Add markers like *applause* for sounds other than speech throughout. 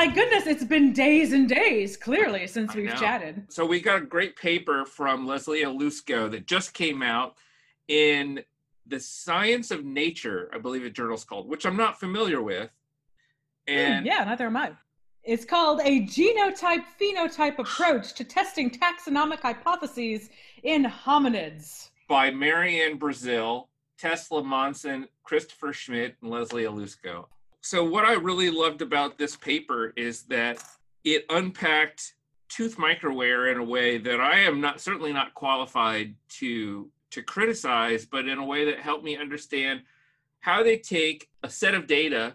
My goodness, it's been days and days, clearly, since we've chatted. So we got a great paper from Leslie Hlusko that just came out in the Science of Nature, I believe a journal's called, which I'm not familiar with. And mm, yeah, neither am I. It's called a genotype phenotype approach to testing taxonomic hypotheses in hominids. By Marianne Brasil, Tesla Monson, Christopher Schmitt, and Leslie Hlusko. So, what I really loved about this paper is that it unpacked tooth microwear in a way that I am not certainly not qualified to to criticize, but in a way that helped me understand how they take a set of data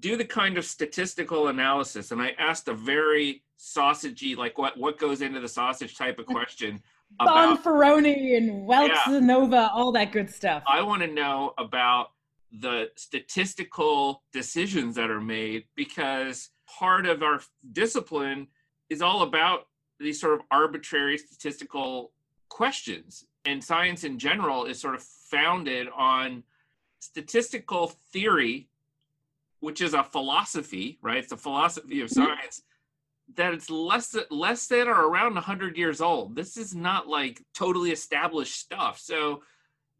do the kind of statistical analysis and i asked a very sausagey like what what goes into the sausage type of question about Bonferroni and Welch's ANOVA, all that good stuff. I want to know about the statistical decisions that are made because part of our discipline is all about these sort of arbitrary statistical questions. And science in general is sort of founded on statistical theory which is a philosophy, right? It's a philosophy of mm-hmm. science that it's less than, less than or around 100 years old. This is not like totally established stuff. So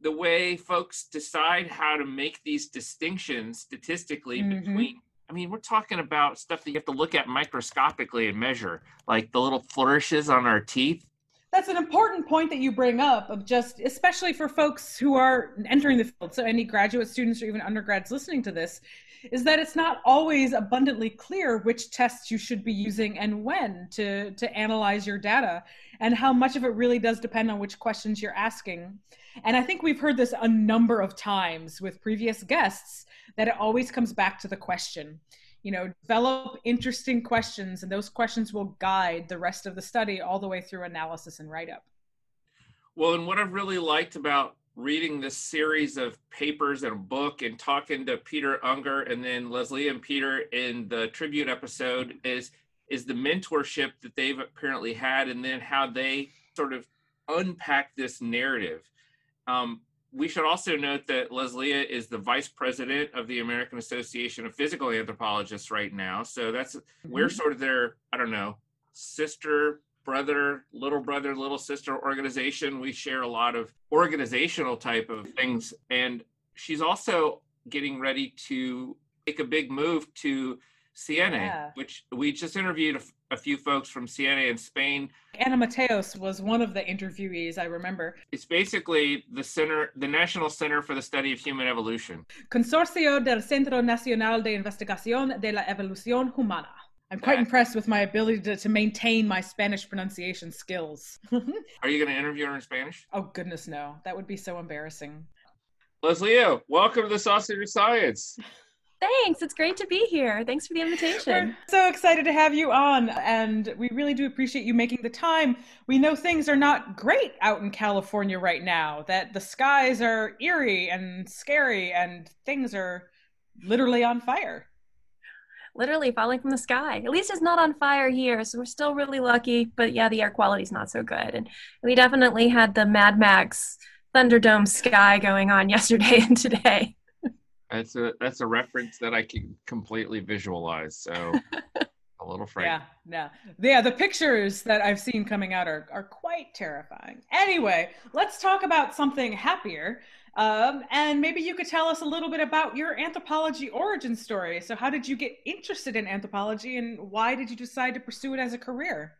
the way folks decide how to make these distinctions statistically mm-hmm. between I mean, we're talking about stuff that you have to look at microscopically and measure, like the little flourishes on our teeth that's an important point that you bring up of just especially for folks who are entering the field so any graduate students or even undergrads listening to this is that it's not always abundantly clear which tests you should be using and when to to analyze your data and how much of it really does depend on which questions you're asking. And i think we've heard this a number of times with previous guests that it always comes back to the question you know develop interesting questions and those questions will guide the rest of the study all the way through analysis and write up well and what i've really liked about reading this series of papers and a book and talking to peter Ungar and then leslie and peter in the tribute episode is is the mentorship that they've apparently had and then how they sort of unpack this narrative. Um, we should also note that Leslie is the vice president of the American Association of Physical Anthropologists right now. So that's mm-hmm. we're sort of their I don't know sister brother little brother little sister organization we share a lot of organizational type of things and she's also getting ready to make a big move to CENIEH, yeah. which we just interviewed a, a, few folks from CENIEH in Spain. Ana Mateos was one of the interviewees, I remember. It's basically the center, the National Center for the Study of Human Evolution. Consorcio del Centro Nacional de Investigación de la Evolución Humana. I'm quite impressed with my ability to, to maintain my Spanish pronunciation skills. *laughs* Are you going to interview her in Spanish? Oh, goodness, no. That would be so embarrassing. Leslie, welcome to the Sausage of Science. *laughs* Thanks. It's great to be here. Thanks for the invitation. We're so excited to have you on, and we really do appreciate you making the time. We know things are not great out in California right now, that the skies are eerie and scary, and things are literally on fire. Literally falling from the sky. At least it's not on fire here, so we're still really lucky. But yeah, the air quality is not so good. And we definitely had the Mad Max Thunderdome sky going on *laughs* yesterday and today. That's a that's a reference that I can completely visualize. So *laughs* a little afraid. Yeah, yeah, yeah. The pictures that I've seen coming out are are quite terrifying. Anyway, let's talk about something happier. Um, and maybe you could tell us a little bit about your anthropology origin story. So, how did you get interested in anthropology, and why did you decide to pursue it as a career?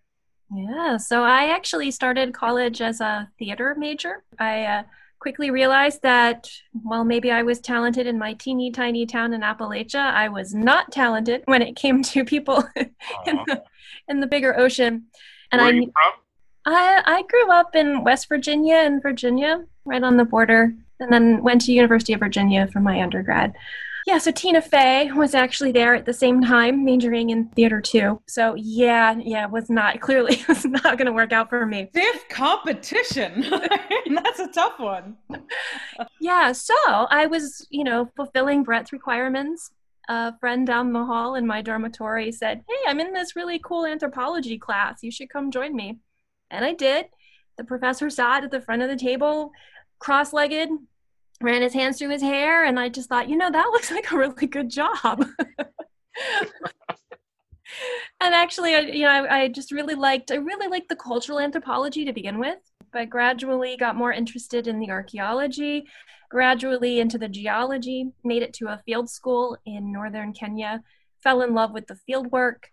Yeah, so I actually started college as a theater major. I uh, quickly realized that while maybe I was talented in my teeny tiny town in Appalachia, I was not talented when it came to people *laughs* in, uh-huh. the, in the bigger ocean. And Where I, you from? I I grew up in West Virginia and Virginia, right on the border, and then went to University of Virginia for my undergrad yeah, so Tina Fey was actually there at the same time, majoring in theater too. So yeah, yeah, it was not *laughs* clearly it was not going to work out for me. Stiff competition. *laughs* That's a tough one. *laughs* yeah, so I was, you know, fulfilling breadth requirements. A friend down the hall in my dormitory said, "Hey, I'm in this really cool anthropology class. You should come join me." And I did. The professor sat at the front of the table, cross-legged, ran his hands through his hair and i just thought you know that *laughs* looks like a really good job. *laughs* And actually, I, you know, I, I just really liked, I really liked the cultural anthropology to begin with, but gradually got more interested in the archaeology, gradually into the geology, made it to a field school in northern Kenya, fell in love with the field work,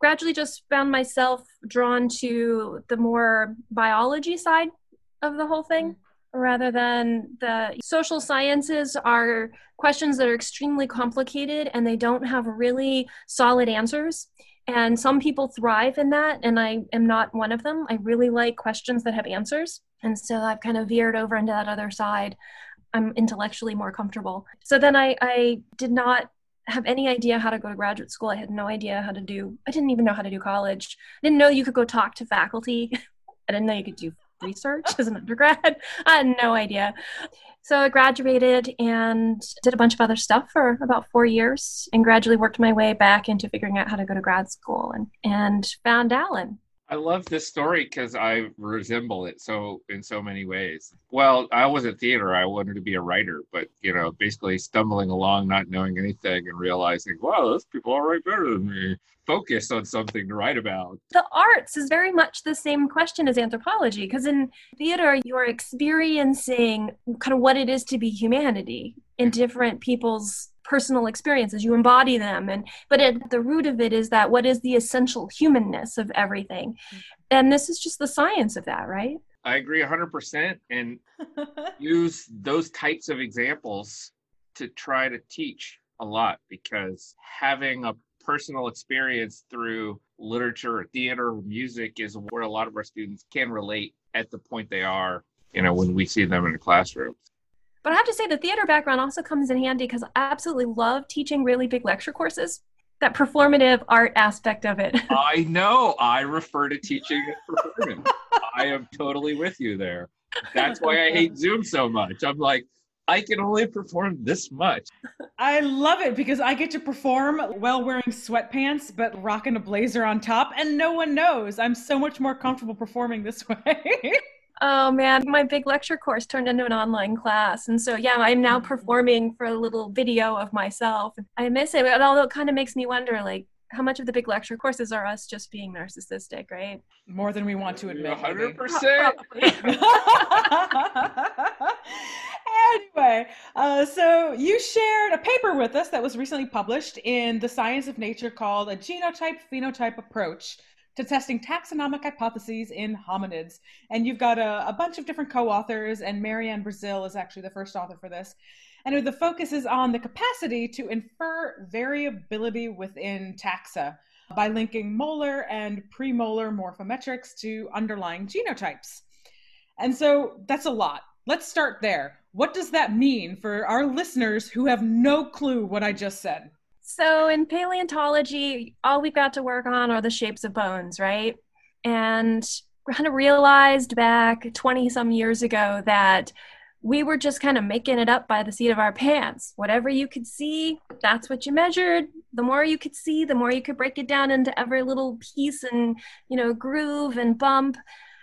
gradually just found myself drawn to the more biology side of the whole thing mm. Rather than the social sciences are questions that are extremely complicated and they don't have really solid answers. And some people thrive in that and i am not one of them. I really like questions that have answers and so i've kind of veered over into that other side. I'm intellectually more comfortable. So then i, I did not have any idea how to go to graduate school. I had no idea how to do i didn't even know how to do college. I didn't know you could go talk to faculty. *laughs* I didn't know you could do research as an undergrad. I *laughs* had uh, no idea. So I graduated and did a bunch of other stuff for about four years and gradually worked my way back into figuring out how to go to grad school and, and found Alan. I love this story because I resemble it so in so many ways. Well, I was at theater. I wanted to be a writer, but you know, basically stumbling along, not knowing anything, and realizing, wow, those people are write better than me. Focus on something to write about. The arts is very much the same question as anthropology, because in theater, you're experiencing kind of what it is to be humanity in different people's personal experiences you embody them. And but at the root of it is that what is the essential humanness of everything? Mm-hmm. And this is just the science of that right? I agree 100% and *laughs* use those types of examples to try to teach a lot because having a personal experience through literature theater music is where a lot of our students can relate at the point they are you know when we see them in the classroom but I have to say, the theater background also comes in handy because I absolutely love teaching really big lecture courses. That performative art aspect of it. *laughs* I know. I refer to teaching as performance. I am totally with you there. That's why I hate Zoom so much. I'm like, I can only perform this much. I love it because I get to perform while wearing sweatpants but rocking a blazer on top, and no one knows. I'm so much more comfortable performing this *laughs* way. Oh man, my big lecture course turned into an online class. And so, yeah, I'm now mm-hmm. performing for a little video of myself. I miss it, although it kind of makes me wonder like, how much of the big lecture courses are us just being narcissistic, right? More than we want to admit. 100%. *laughs* anyway, uh, so you shared a paper with us that was recently published in the Science of Nature called A Genotype Phenotype Approach to testing taxonomic hypotheses in hominids. And you've got a, a bunch of different co authors, and Marianne Brasil is actually the first author for this. And the focus is on the capacity to infer variability within taxa by linking molar and premolar morphometrics to underlying genotypes. And so that's a lot. Let's start there. What does that mean for our listeners who have no clue what I just said? So in paleontology, all we've got to work on are the shapes of bones, right? And we kind of realized back 20 some years ago that we were just kind of making it up by the seat of our pants. Whatever you could see, that's what you measured. The more you could see, the more you could break it down into every little piece and, you know, groove and bump.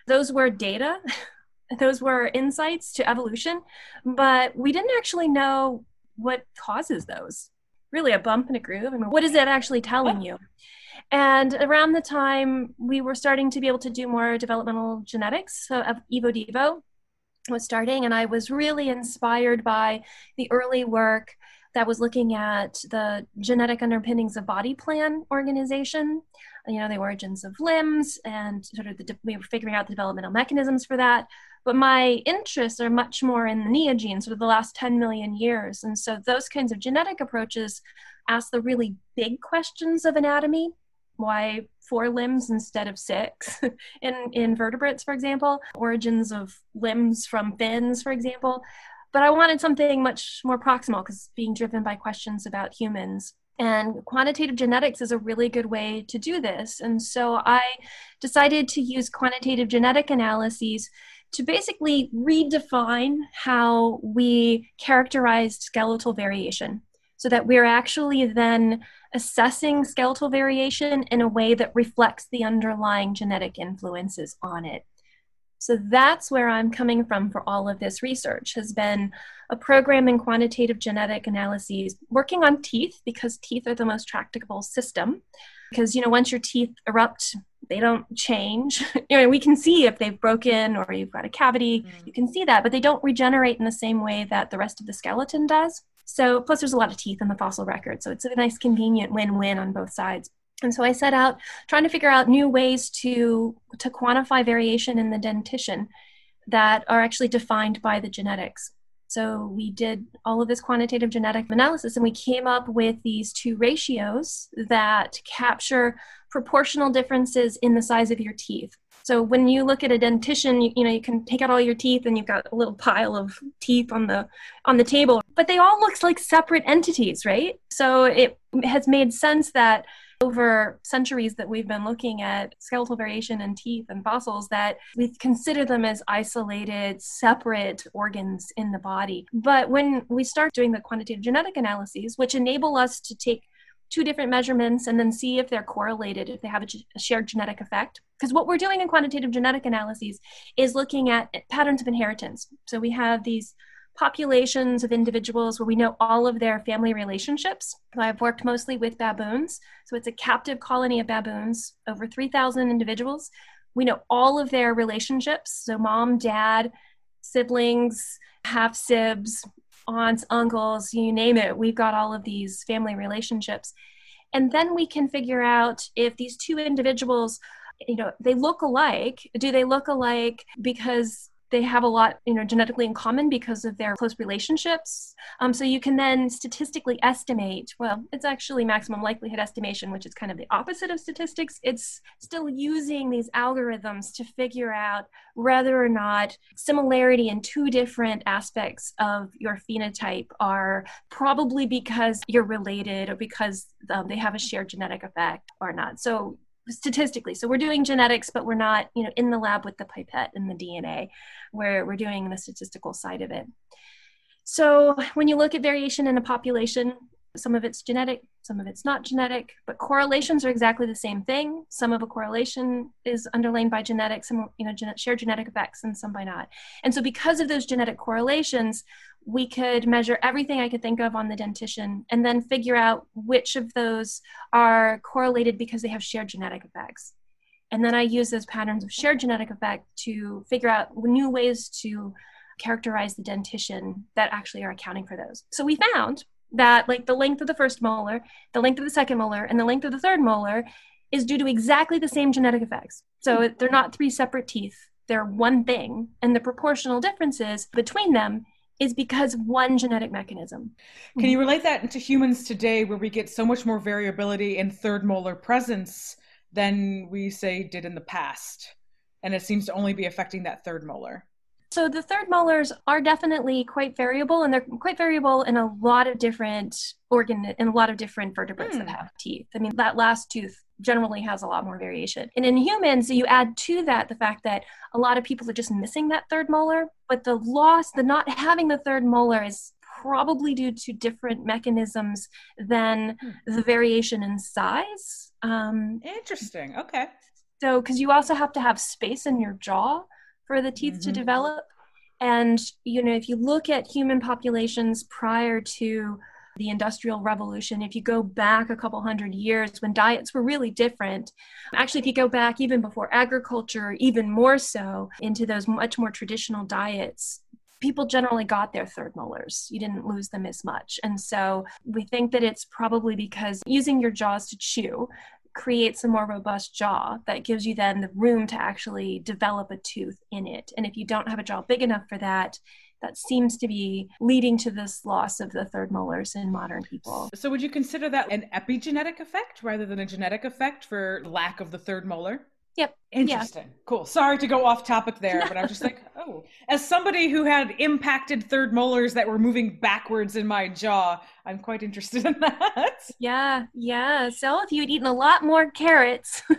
Those were data. *laughs* Those were insights to evolution, but we didn't actually know what causes those really a bump and a groove. I mean, what is it actually telling you? And around the time we were starting to be able to do more developmental genetics, so of Evo Devo was starting, and I was really inspired by the early work that was looking at the genetic underpinnings of body plan organization, you know, the origins of limbs, and sort of the, we were figuring out the developmental mechanisms for that. But my interests are much more in the neogene, sort of the last 10 million years. And so those kinds of genetic approaches ask the really big questions of anatomy. Why four limbs instead of six *laughs* in, in vertebrates, for example, origins of limbs from fins, for example. But I wanted something much more proximal because it's being driven by questions about humans. And quantitative genetics is a really good way to do this. And so I decided to use quantitative genetic analyses to basically redefine how we characterize skeletal variation so that we're actually then assessing skeletal variation in a way that reflects the underlying genetic influences on it. So that's where I'm coming from for all of this research has been a program in quantitative genetic analyses working on teeth because teeth are the most tractable system. Because you know once your teeth erupt they don't change. *laughs* You know we can see if they've broken or you've got a cavity. Mm. you can see that but they don't regenerate in the same way that the rest of the skeleton does. So plus there's a lot of teeth in the fossil record so it's a nice convenient win-win on both sides and so i set out trying to figure out new ways to to quantify variation in the dentition that are actually defined by the genetics so we did all of this quantitative genetic analysis and we came up with these two ratios that capture proportional differences in the size of your teeth. So when you look at a dentition, you, you, know you can take out all your teeth and you've got a little pile of teeth on the on the table, but they all look like separate entities, right? So it has made sense that over centuries that we've been looking at skeletal variation in teeth and fossils that we consider them as isolated, separate organs in the body. But when we start doing the quantitative genetic analyses, which enable us to take two different measurements and then see if they're correlated, if they have a, a shared genetic effect. Because what we're doing in quantitative genetic analyses is looking at patterns of inheritance. So we have these populations of individuals where we know all of their family relationships. I've worked mostly with baboons. So it's a captive colony of baboons, over 3,000 individuals. We know all of their relationships. So mom, dad, siblings, half sibs, aunts, uncles, you name it. We've got all of these family relationships. And then we can figure out if these two individuals you know they look alike do they look alike because they have a lot you know genetically in common because of their close relationships. Um, so you can then statistically estimate well it's actually maximum likelihood estimation which is kind of the opposite of statistics. It's still using these algorithms to figure out whether or not similarity in two different aspects of your phenotype are probably because you're related or because um, they have a shared genetic effect or not. So statistically. So we're doing genetics, but we're not, you know, in the lab with the pipette and the DNA, where we're doing the statistical side of it. So when you look at variation in a population, some of it's genetic, some of it's not genetic, but correlations are exactly the same thing. Some of a correlation is underlain by genetics, some you know gen- shared genetic effects, and some by not. And so because of those genetic correlations, we could measure everything I could think of on the dentition and then figure out which of those are correlated because they have shared genetic effects. And then I use those patterns of shared genetic effect to figure out new ways to characterize the dentition that actually are accounting for those. So we found that like the length of the first molar, the length of the second molar, and the length of the third molar is due to exactly the same genetic effects. So they're not three separate teeth, they're one thing. And the proportional differences between them is because of one genetic mechanism. Can you relate that to humans today where we get so much more variability in third molar presence than we say did in the past? And it seems to only be affecting that third molar. So the third molars are definitely quite variable and they're quite variable in a lot of different organ in a lot of different vertebrates mm. that hmm. have teeth. I mean that last tooth generally has a lot more variation. And in humans, you add to that the fact that a lot of people are just missing that third molar, but the loss, the not having the third molar is probably due to different mechanisms than hmm. the variation in size. Um, Interesting. Okay. So, because you also have to have space in your jaw for the teeth mm-hmm. to develop. And, you know, if you look at human populations prior to the Industrial Revolution, if you go back a couple hundred years when diets were really different, actually, if you go back even before agriculture, even more so into those much more traditional diets, people generally got their third molars. You didn't lose them as much. And so we think that it's probably because using your jaws to chew creates a more robust jaw that gives you then the room to actually develop a tooth in it. And if you don't have a jaw big enough for that, that seems to be leading to this loss of the third molars in modern people. So, would you consider that an epigenetic effect rather than a genetic effect for lack of the third molar? Yep. Interesting. Yeah. Cool. Sorry to go off topic there, but I'm just like, oh, as somebody who had impacted third molars that were moving backwards in my jaw, I'm quite interested in that. Yeah. Yeah. So if you had eaten a lot more carrots, *laughs*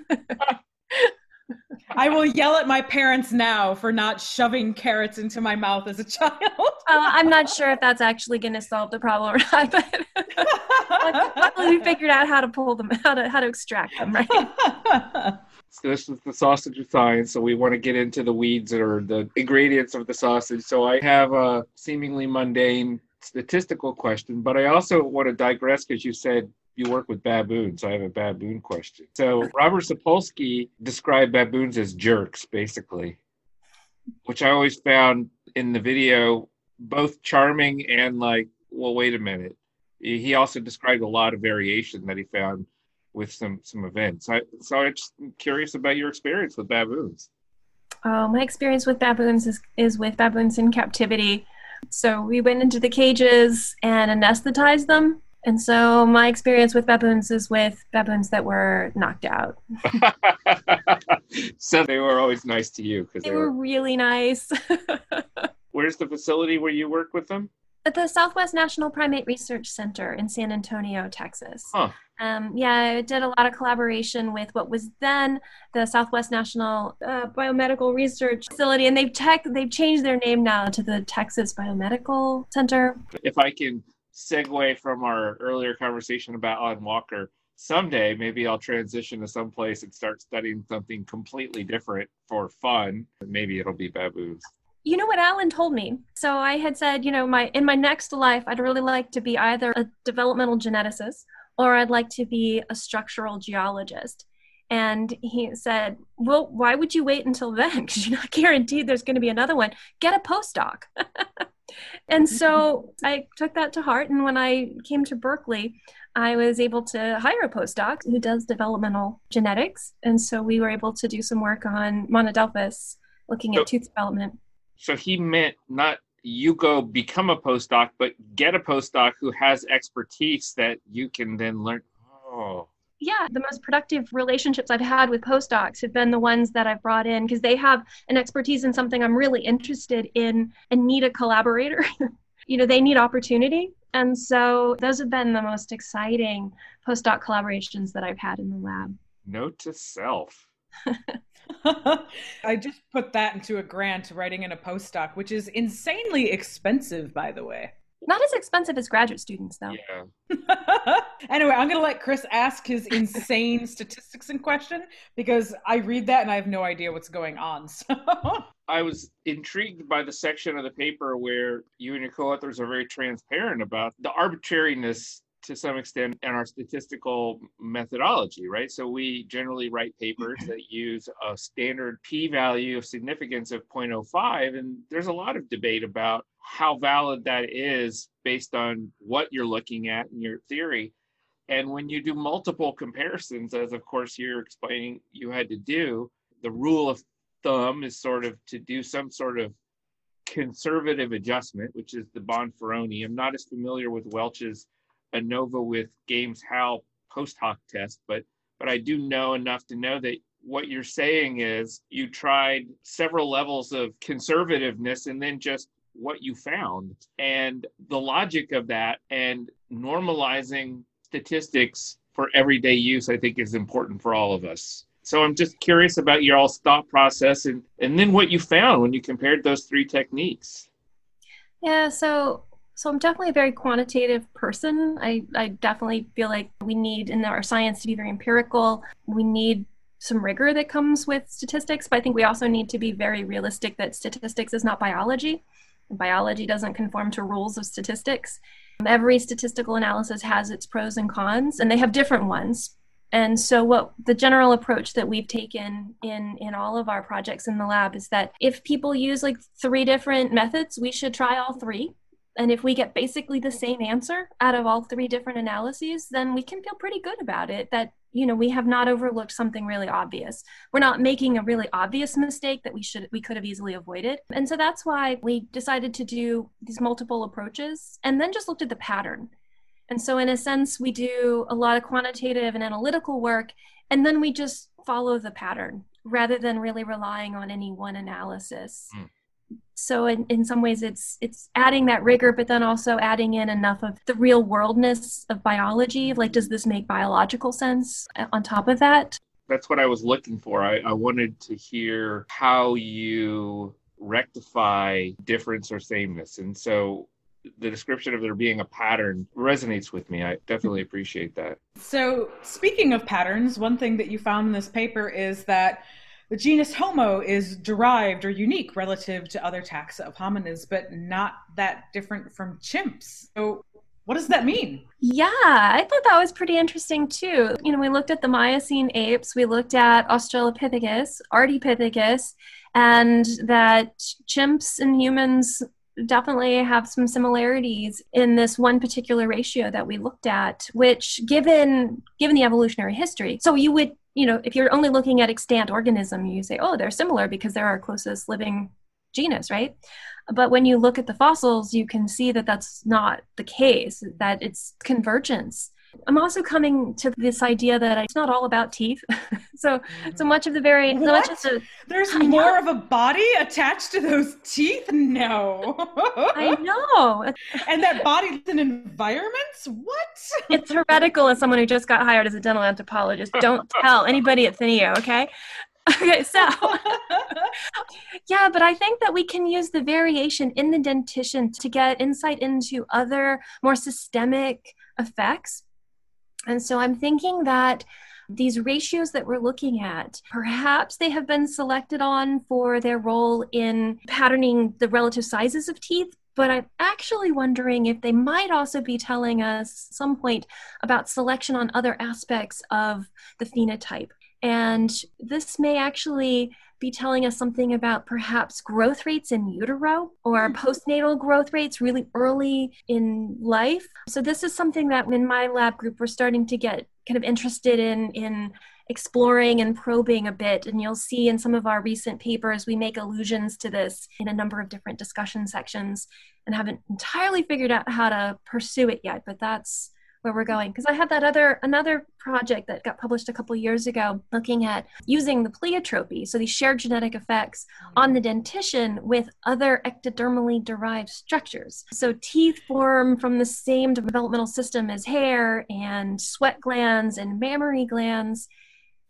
I will yell at my parents now for not shoving carrots into my mouth as a child. uh, I'm not sure if that's actually going to solve the problem or not, but *laughs* luckily we figured out how to pull them, how to how to extract them, right? *laughs* This is the sausage of science, so we want to get into the weeds or the ingredients of the sausage. So I have a seemingly mundane statistical question, but I also want to digress because you said you work with baboons, so I have a baboon question. So Robert Sapolsky described baboons as jerks, basically, which I always found in the video both charming and like, well, wait a minute. He also described a lot of variation that he found with some some events. I, so I'm just curious about your experience with baboons. Oh, my experience with baboons is, is with baboons in captivity. So we went into the cages and anesthetized them. And so my experience with baboons is with baboons that were knocked out. *laughs* so they were always nice to you because they, they were, were really nice. *laughs* Where's the facility where you work with them? At the Southwest National Primate Research Center in San Antonio, Texas. Huh. Um, yeah, I did a lot of collaboration with what was then the Southwest National uh, Biomedical Research Facility, and they've tech they've changed their name now to the Texas Biomedical Center. If I can segue from our earlier conversation about Alan Walker, someday maybe I'll transition to someplace and start studying something completely different for fun. Maybe it'll be baboons you know what alan told me so i had said you know my in my next life i'd really like to be either a developmental geneticist or I'd like to be a structural geologist. And he said, Well, why would you wait until then? *laughs* Because you're not guaranteed there's going to be another one. Get a postdoc. *laughs* and so I took that to heart. And when I came to Berkeley, I was able to hire a postdoc who does developmental genetics. And so we were able to do some work on monodelphis, looking at so, tooth development. So he meant not you go become a postdoc, but get a postdoc who has expertise that you can then learn. Oh. Yeah, the most productive relationships I've had with postdocs have been the ones that I've brought in because they have an expertise in something I'm really interested in and need a collaborator. *laughs* you know, they need opportunity. And so those have been the most exciting postdoc collaborations that I've had in the lab. Note to self. *laughs* *laughs* I just put that into a grant writing in a postdoc, which is insanely expensive, by the way. Not as expensive as graduate students, though. Yeah. *laughs* anyway, I'm going to let Chris ask his insane *laughs* statistics in question because I read that and I have no idea what's going on. So. I was intrigued by the section of the paper where you and your co authors are very transparent about the arbitrariness to some extent in our statistical methodology, right? So we generally write papers mm-hmm. that use a standard p value of significance of 0.05. And there's a lot of debate about how valid that is based on what you're looking at in your theory. And when you do multiple comparisons, as of course you're explaining you had to do, the rule of thumb is sort of to do some sort of conservative adjustment, which is the Bonferroni. I'm not as familiar with Welch's ANOVA with Games Howell post hoc test, but but I do know enough to know that what you're saying is you tried several levels of conservativeness and then just what you found. And the logic of that and normalizing statistics for everyday use i think is important for all of us. So i'm just curious about your all thought process and and then what you found when you compared those three techniques. Yeah so so I'm definitely a very quantitative person. I, I definitely feel like we need in our science to be very empirical. We need some rigor that comes with statistics, but I think we also need to be very realistic that statistics is not biology. Biology doesn't conform to rules of statistics. Every statistical analysis has its pros and cons, and they have different ones. And so what the general approach that we've taken in in all of our projects in the lab is that if people use like three different methods, we should try all three and if we get basically the same answer out of all three different analyses, then we can feel pretty good about it that, you know, we have not overlooked something really obvious. We're not making a really obvious mistake that we should we could have easily avoided. And so that's why we decided to do these multiple approaches and then just looked at the pattern. And so in a sense, we do a lot of quantitative and analytical work and then we just follow the pattern rather than really relying on any one analysis. Mm so in, in some ways it's it's adding that rigor but then also adding in enough of the real worldness of biology like does this make biological sense uh, on top of that that's what i was looking for i, I wanted to hear how you rectify difference or sameness and so the description of there being a pattern resonates with me. I definitely appreciate that. So, speaking of patterns, one thing that you found in this paper is that the genus Homo is derived or unique relative to other taxa of hominids, but not that different from chimps. So, What does that mean? Yeah, I thought that was pretty interesting too. You know, we looked at the Miocene apes, we looked at Australopithecus, Ardipithecus, and that chimps and humans definitely have some similarities in this one particular ratio that we looked at which given given the evolutionary history so you would you know if you're only looking at extant organism you say oh they're similar because they're our closest living genus right but when you look at the fossils you can see that that's not the case that it's convergence I'm also coming to this idea that it's not all about teeth. *laughs* so, so much of the very what? much of the, there's more of a body attached to those teeth. No, I know, and that body in environments. What? It's heretical as someone who just got hired as a dental anthropologist. Don't tell anybody at CENIEH, okay? *laughs* Okay, so *laughs* yeah, but I think that we can use the variation in the dentition to get insight into other more systemic effects and so I'm thinking that these ratios that we're looking at, perhaps they have been selected on for their role in patterning the relative sizes of teeth, but I'm actually wondering if they might also be telling us some point about selection on other aspects of the phenotype. And this may actually be telling us something about perhaps growth rates in utero or mm-hmm. postnatal growth rates really early in life. So this is something that in my lab group we're starting to get kind of interested in in exploring and probing a bit. And you'll see in some of our recent papers we make allusions to this in a number of different discussion sections and haven't entirely figured out how to pursue it yet but that's where we're going. Because i had that other another project that got published a couple years ago looking at using the pleiotropy so these shared genetic effects on the dentition with other ectodermally derived structures. So teeth form from the same developmental system as hair and sweat glands and mammary glands.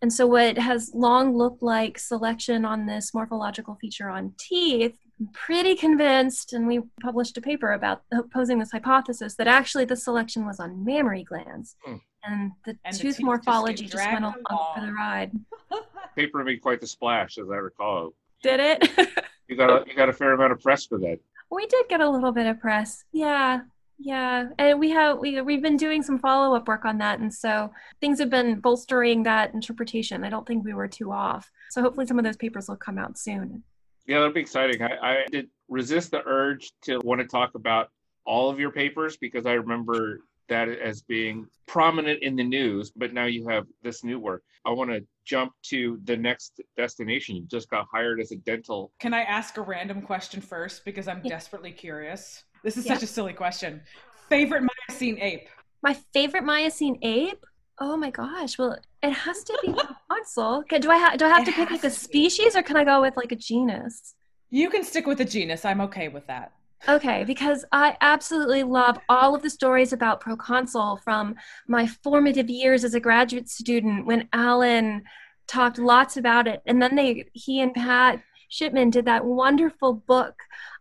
And so what has long looked like selection on this morphological feature on teeth pretty convinced, and we published a paper about posing this hypothesis that actually the selection was on mammary glands. Mm. And the and tooth the morphology just, just went along for the ride. *laughs* paper made quite the splash, as I recall. Did it? *laughs* you got a, you got a fair amount of press for that. We did get a little bit of press. Yeah. Yeah, and we have we we've been doing some follow up work on that, and so things have been bolstering that interpretation. I don't think we were too off. So hopefully, some of those papers will come out soon. Yeah, that'll be exciting. I, I did resist the urge to want to talk about all of your papers because I remember that as being prominent in the news, but now you have this new work. I want to jump to the next destination. You just got hired as a dental. Can I ask a random question first because I'm yeah. desperately curious? This is yeah. such a silly question. Favorite Miocene ape? My favorite Miocene ape? Oh my gosh. Well, it has to be *laughs* Proconsul. Do I, ha- do I have it to pick like a species or can I go with like a genus? You can stick with a genus. I'm okay with that. Okay, because I absolutely love all of the stories about Proconsul from my formative years as a graduate student when Alan talked lots about it. And then they he and Pat Shipman did that wonderful book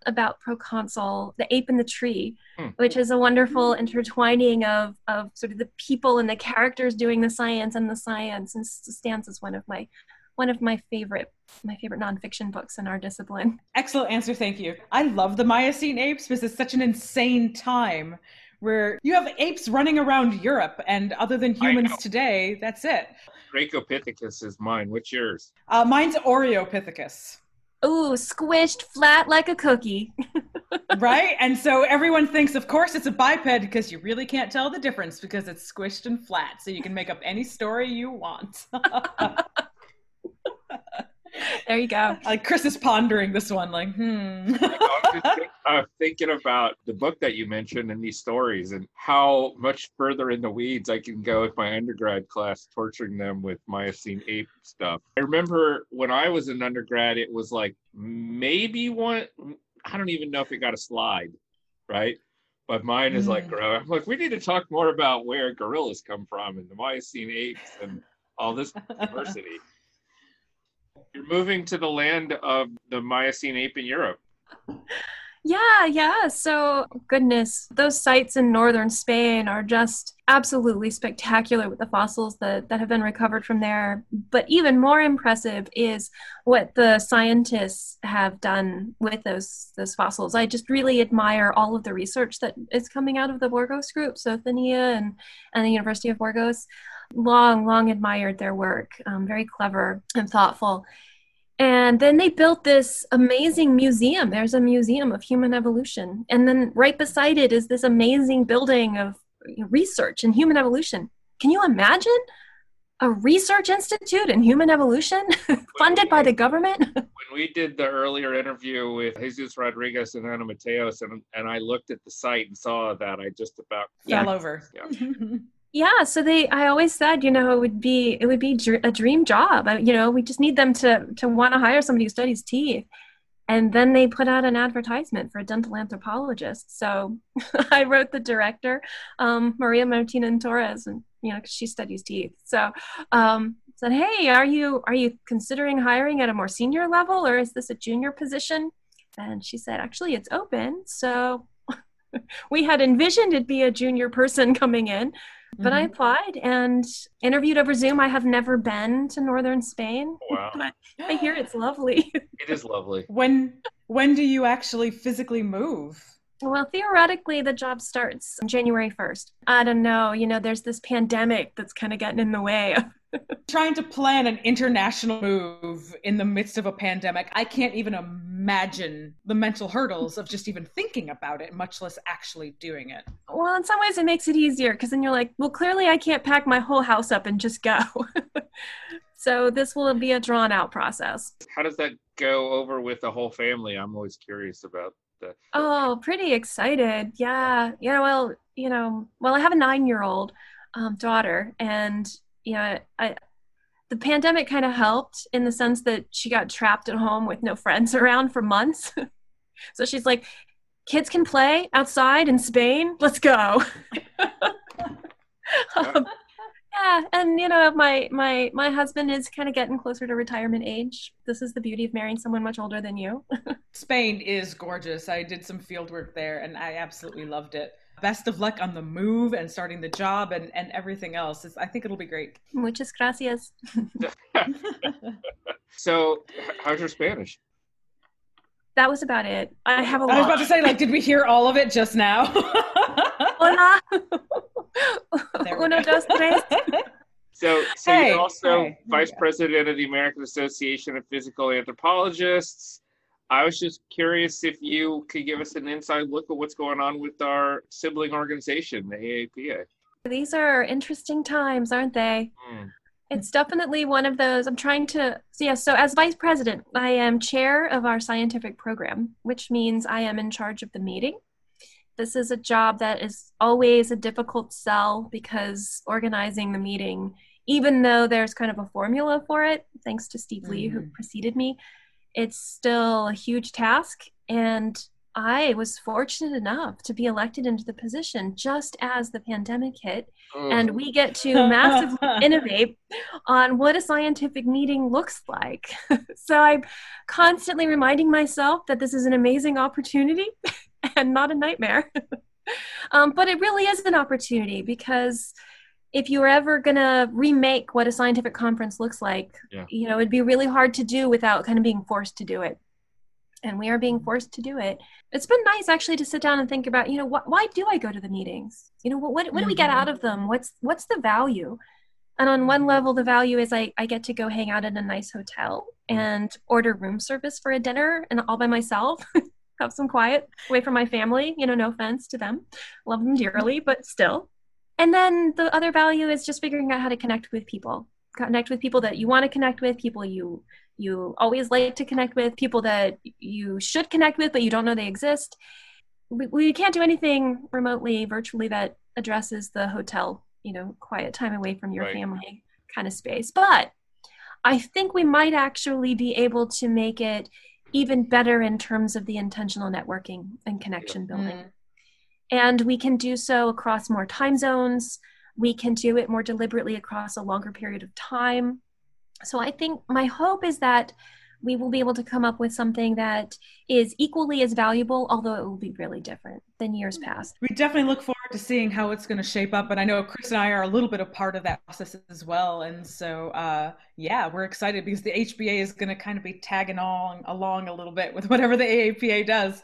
about Proconsul, The Ape in the Tree, hmm. which is a wonderful intertwining of, of sort of the people and the characters doing the science and the science and stands as one of my one of my favorite my favorite nonfiction books in our discipline. Excellent answer, thank you. I love the Miocene apes because it's such an insane time where you have apes running around Europe, and other than humans today, that's it. Dryopithecus is mine. What's yours? Uh, mine's Oreopithecus. Ooh, squished flat like a cookie. *laughs* right? And so everyone thinks, of course, it's a biped because you really can't tell the difference because it's squished and flat. So you can make up any story you want. *laughs* there you go. *laughs* Like Chris is pondering this one, like, hmm. *laughs* I'm thinking about the book that you mentioned and these stories and how much further in the weeds I can go with my undergrad class, torturing them with Miocene ape stuff. I remember when I was an undergrad, it was like maybe one, I don't even know if it got a slide, right? But mine is mm. like, I'm like, we need to talk more about where gorillas come from and the Miocene apes and all this *laughs* diversity. You're moving to the land of the Miocene ape in Europe. *laughs* Yeah, yeah. So, goodness, those sites in northern Spain are just absolutely spectacular with the fossils that, that have been recovered from there. But even more impressive is what the scientists have done with those those fossils. I just really admire all of the research that is coming out of the Burgos group, so CENIEH and, and the University of Burgos. Long, long admired their work. Um, very clever and thoughtful. And then they built this amazing museum. There's a museum of human evolution. And then right beside it is this amazing building of research in human evolution. Can you imagine a research institute in human evolution *laughs* funded by the government? *laughs* when we did the earlier interview with Jesus Rodriguez and Ana Mateos, and, and I looked at the site and saw that, I just about fell over. Yeah. *laughs* yeah so they i always said you know it would be it would be a dream job. You know we just need them to to want to hire somebody who studies teeth. And then they put out an advertisement for a dental anthropologist. So *laughs* i wrote the director um, maria Martinón Torres and you know she studies teeth. So um, said hey are you are you considering hiring at a more senior level or is this a junior position? And she said actually it's open. So *laughs* we had envisioned it be a junior person coming in but mm-hmm. I applied and interviewed over Zoom. I have never been to northern Spain. Wow. but I hear it's lovely. *laughs* it is lovely. When when do you actually physically move? Well, theoretically, the job starts January 1st. I don't know. You know, there's this pandemic that's kind of getting in the way *laughs* Trying to plan an international move in the midst of a pandemic, I can't even imagine the mental hurdles of just even thinking about it, much less actually doing it. Well, in some ways, it makes it easier because then you're like, well, clearly I can't pack my whole house up and just go. *laughs* so this will be a drawn out process. How does that go over with the whole family? I'm always curious about that. Oh, pretty excited. Yeah. Yeah. Well, you know, well, I have a nine year old um, daughter, and know, I, the pandemic kind of helped in the sense that she got trapped at home with no *laughs* friends around for months. *laughs* so she's like, kids can play outside in Spain. Let's go. *laughs* um, yeah, and you know, my my my husband is kind of getting closer to retirement age. This is the beauty of marrying someone much older than you. Spain is gorgeous. I did some field work there, and I absolutely loved it best of luck on the move and starting the job and, and everything else. It's, I think it'll be great. Muchas gracias. *laughs* so, how's your Spanish? That was about it. I have a I was about to say, like, did we hear all of it just now? *laughs* Hola. *laughs* Uno, dos, tres. So, so hey, you're also hey, vice president of the American Association of Physical Anthropologists. I was just curious if you could give us an inside look at what's going on with our sibling organization, the AAPA. These are interesting times, aren't they? Mm. It's definitely one of those. I'm trying to, so yeah, so as vice president, I am chair of our scientific program, which means I am in charge of the meeting. This is a job that is always a difficult sell because organizing the meeting, even though there's kind of a formula for it, thanks to Steve mm-hmm. Leigh, who mm-hmm. preceded me, it's still a huge task. And I was fortunate enough to be elected into the position just as the pandemic hit. Mm. And we get to massively *laughs* innovate on what a scientific meeting looks like. *laughs* so I'm constantly reminding myself that this is an amazing opportunity *laughs* and not a nightmare. um, but it really is an opportunity because if you were ever going to remake what a scientific conference looks like, yeah. you know, it'd be really hard to do without kind of being forced to do it. And we are being forced to do it. It's been nice actually to sit down and think about, you know, wh- why do I go to the meetings? You know, what, what, what do we get mm-hmm. out of them? What's, what's the value? And on one level, the value is I, I get to go hang out in a nice hotel and order room service for a dinner and all by myself. *laughs* have some quiet away from my family. You know, no offense to them. Love them dearly, but still, and then the other value is just figuring out how to connect with people connect with people that you want to connect with people you you always like to connect with people that you should connect with but you don't know they exist we, we can't do anything remotely virtually that addresses the hotel you know quiet time away from your right. family kind of space but i think we might actually be able to make it even better in terms of the intentional networking and connection building mm. And we can do so across more time zones. We can do it more deliberately across a longer period of time. So I think my hope is that we will be able to come up with something that is equally as valuable, although it will be really different than years past. We definitely look forward to seeing how it's going to shape up. And I know Chris and I are a little bit a part of that process as well. And so, uh, yeah, we're excited because the HBA is going to kind of be tagging along, along a little bit with whatever the AAPA does.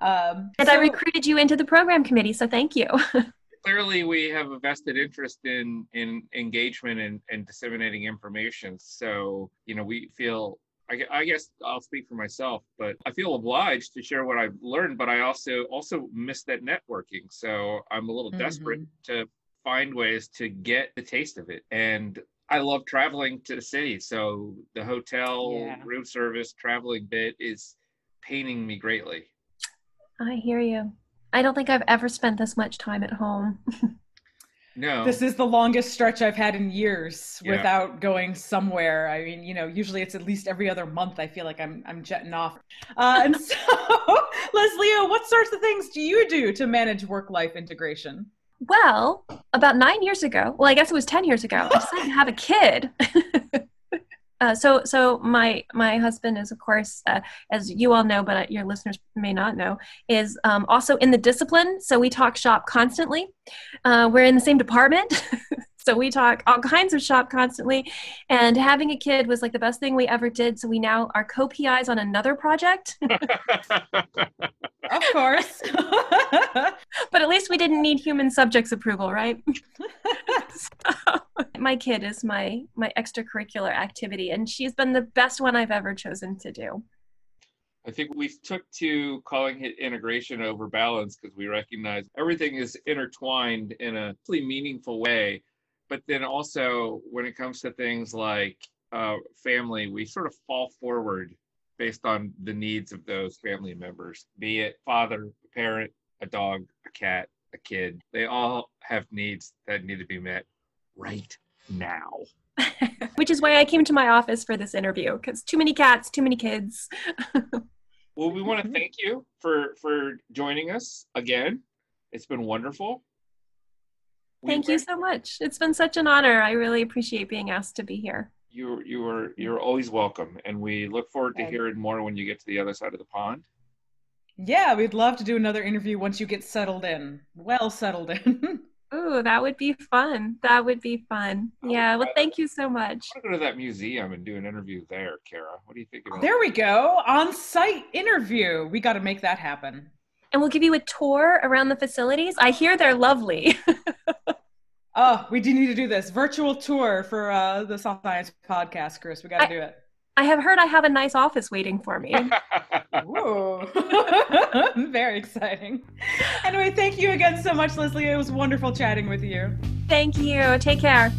Um, and so- I recruited you into the program committee, so thank you. *laughs* clearly we have a vested interest in in engagement and, and disseminating information so you know we feel I, I, guess I'll speak for myself, but I feel obliged to share what I've learned. But I also also miss that networking, so I'm a little mm-hmm. desperate to find ways to get the taste of it. And I love traveling to the city, so the hotel yeah. room service traveling bit is paining me greatly. I hear you. I don't think I've ever spent this much time at home. no. *laughs* This is the longest stretch I've had in years yeah. without going somewhere. I mean, you know, usually it's at least every other month. I feel like I'm I'm jetting off. Uh, and *laughs* so, *laughs* Leslie, what sorts of things do you do to manage work life integration? Well, about nine years ago, well, I guess it was 10 years ago, I decided to have a kid. Uh, so so my my husband is of course uh, as you all know but your listeners may not know is um, also in the discipline. So we talk shop constantly. Uh, we're in the same department *laughs* so we talk all kinds of shop constantly. And having a kid was like the best thing we ever did. So we now are co-pis on another project. Of course. *laughs* But at least we didn't need human subjects approval right? *laughs* So, my kid is my my extracurricular activity and she's been the best one i've ever chosen to do. I think we took to calling it integration over balance because we recognize everything is intertwined in a really meaningful way. But then also, when it comes to things like uh, family, we sort of fall forward based on the needs of those family members, be it father, a parent, a dog, a cat, a kid. They all have needs that need to be met right now. *laughs* Which is why I came to my office for this interview because too many cats, too many kids. well, we want to thank you for for joining us again. It's been wonderful. Thank we you so much. It's been such an honor. I really appreciate being asked to be here. You you are you're always welcome, and we look forward to hearing more when you get to the other side of the pond. Yeah, we'd love to do another interview once you get settled in, well settled in. *laughs* Ooh, that would be fun. That would be fun. Yeah. Well, thank you so much. I want to go to that museum and do an interview there, Kara. What do you think about it? There that? we go. On site interview. We got to make that happen. And we'll give you a tour around the facilities. I hear they're lovely. *laughs* oh, we do need to do this virtual tour for uh, the Soft Science podcast, Chris. We got to do it. I have heard I have a nice office waiting for me. *laughs* Ooh. *laughs* Very exciting. Anyway, thank you again so much, Leslie. It was wonderful chatting with you. Thank you. Take care.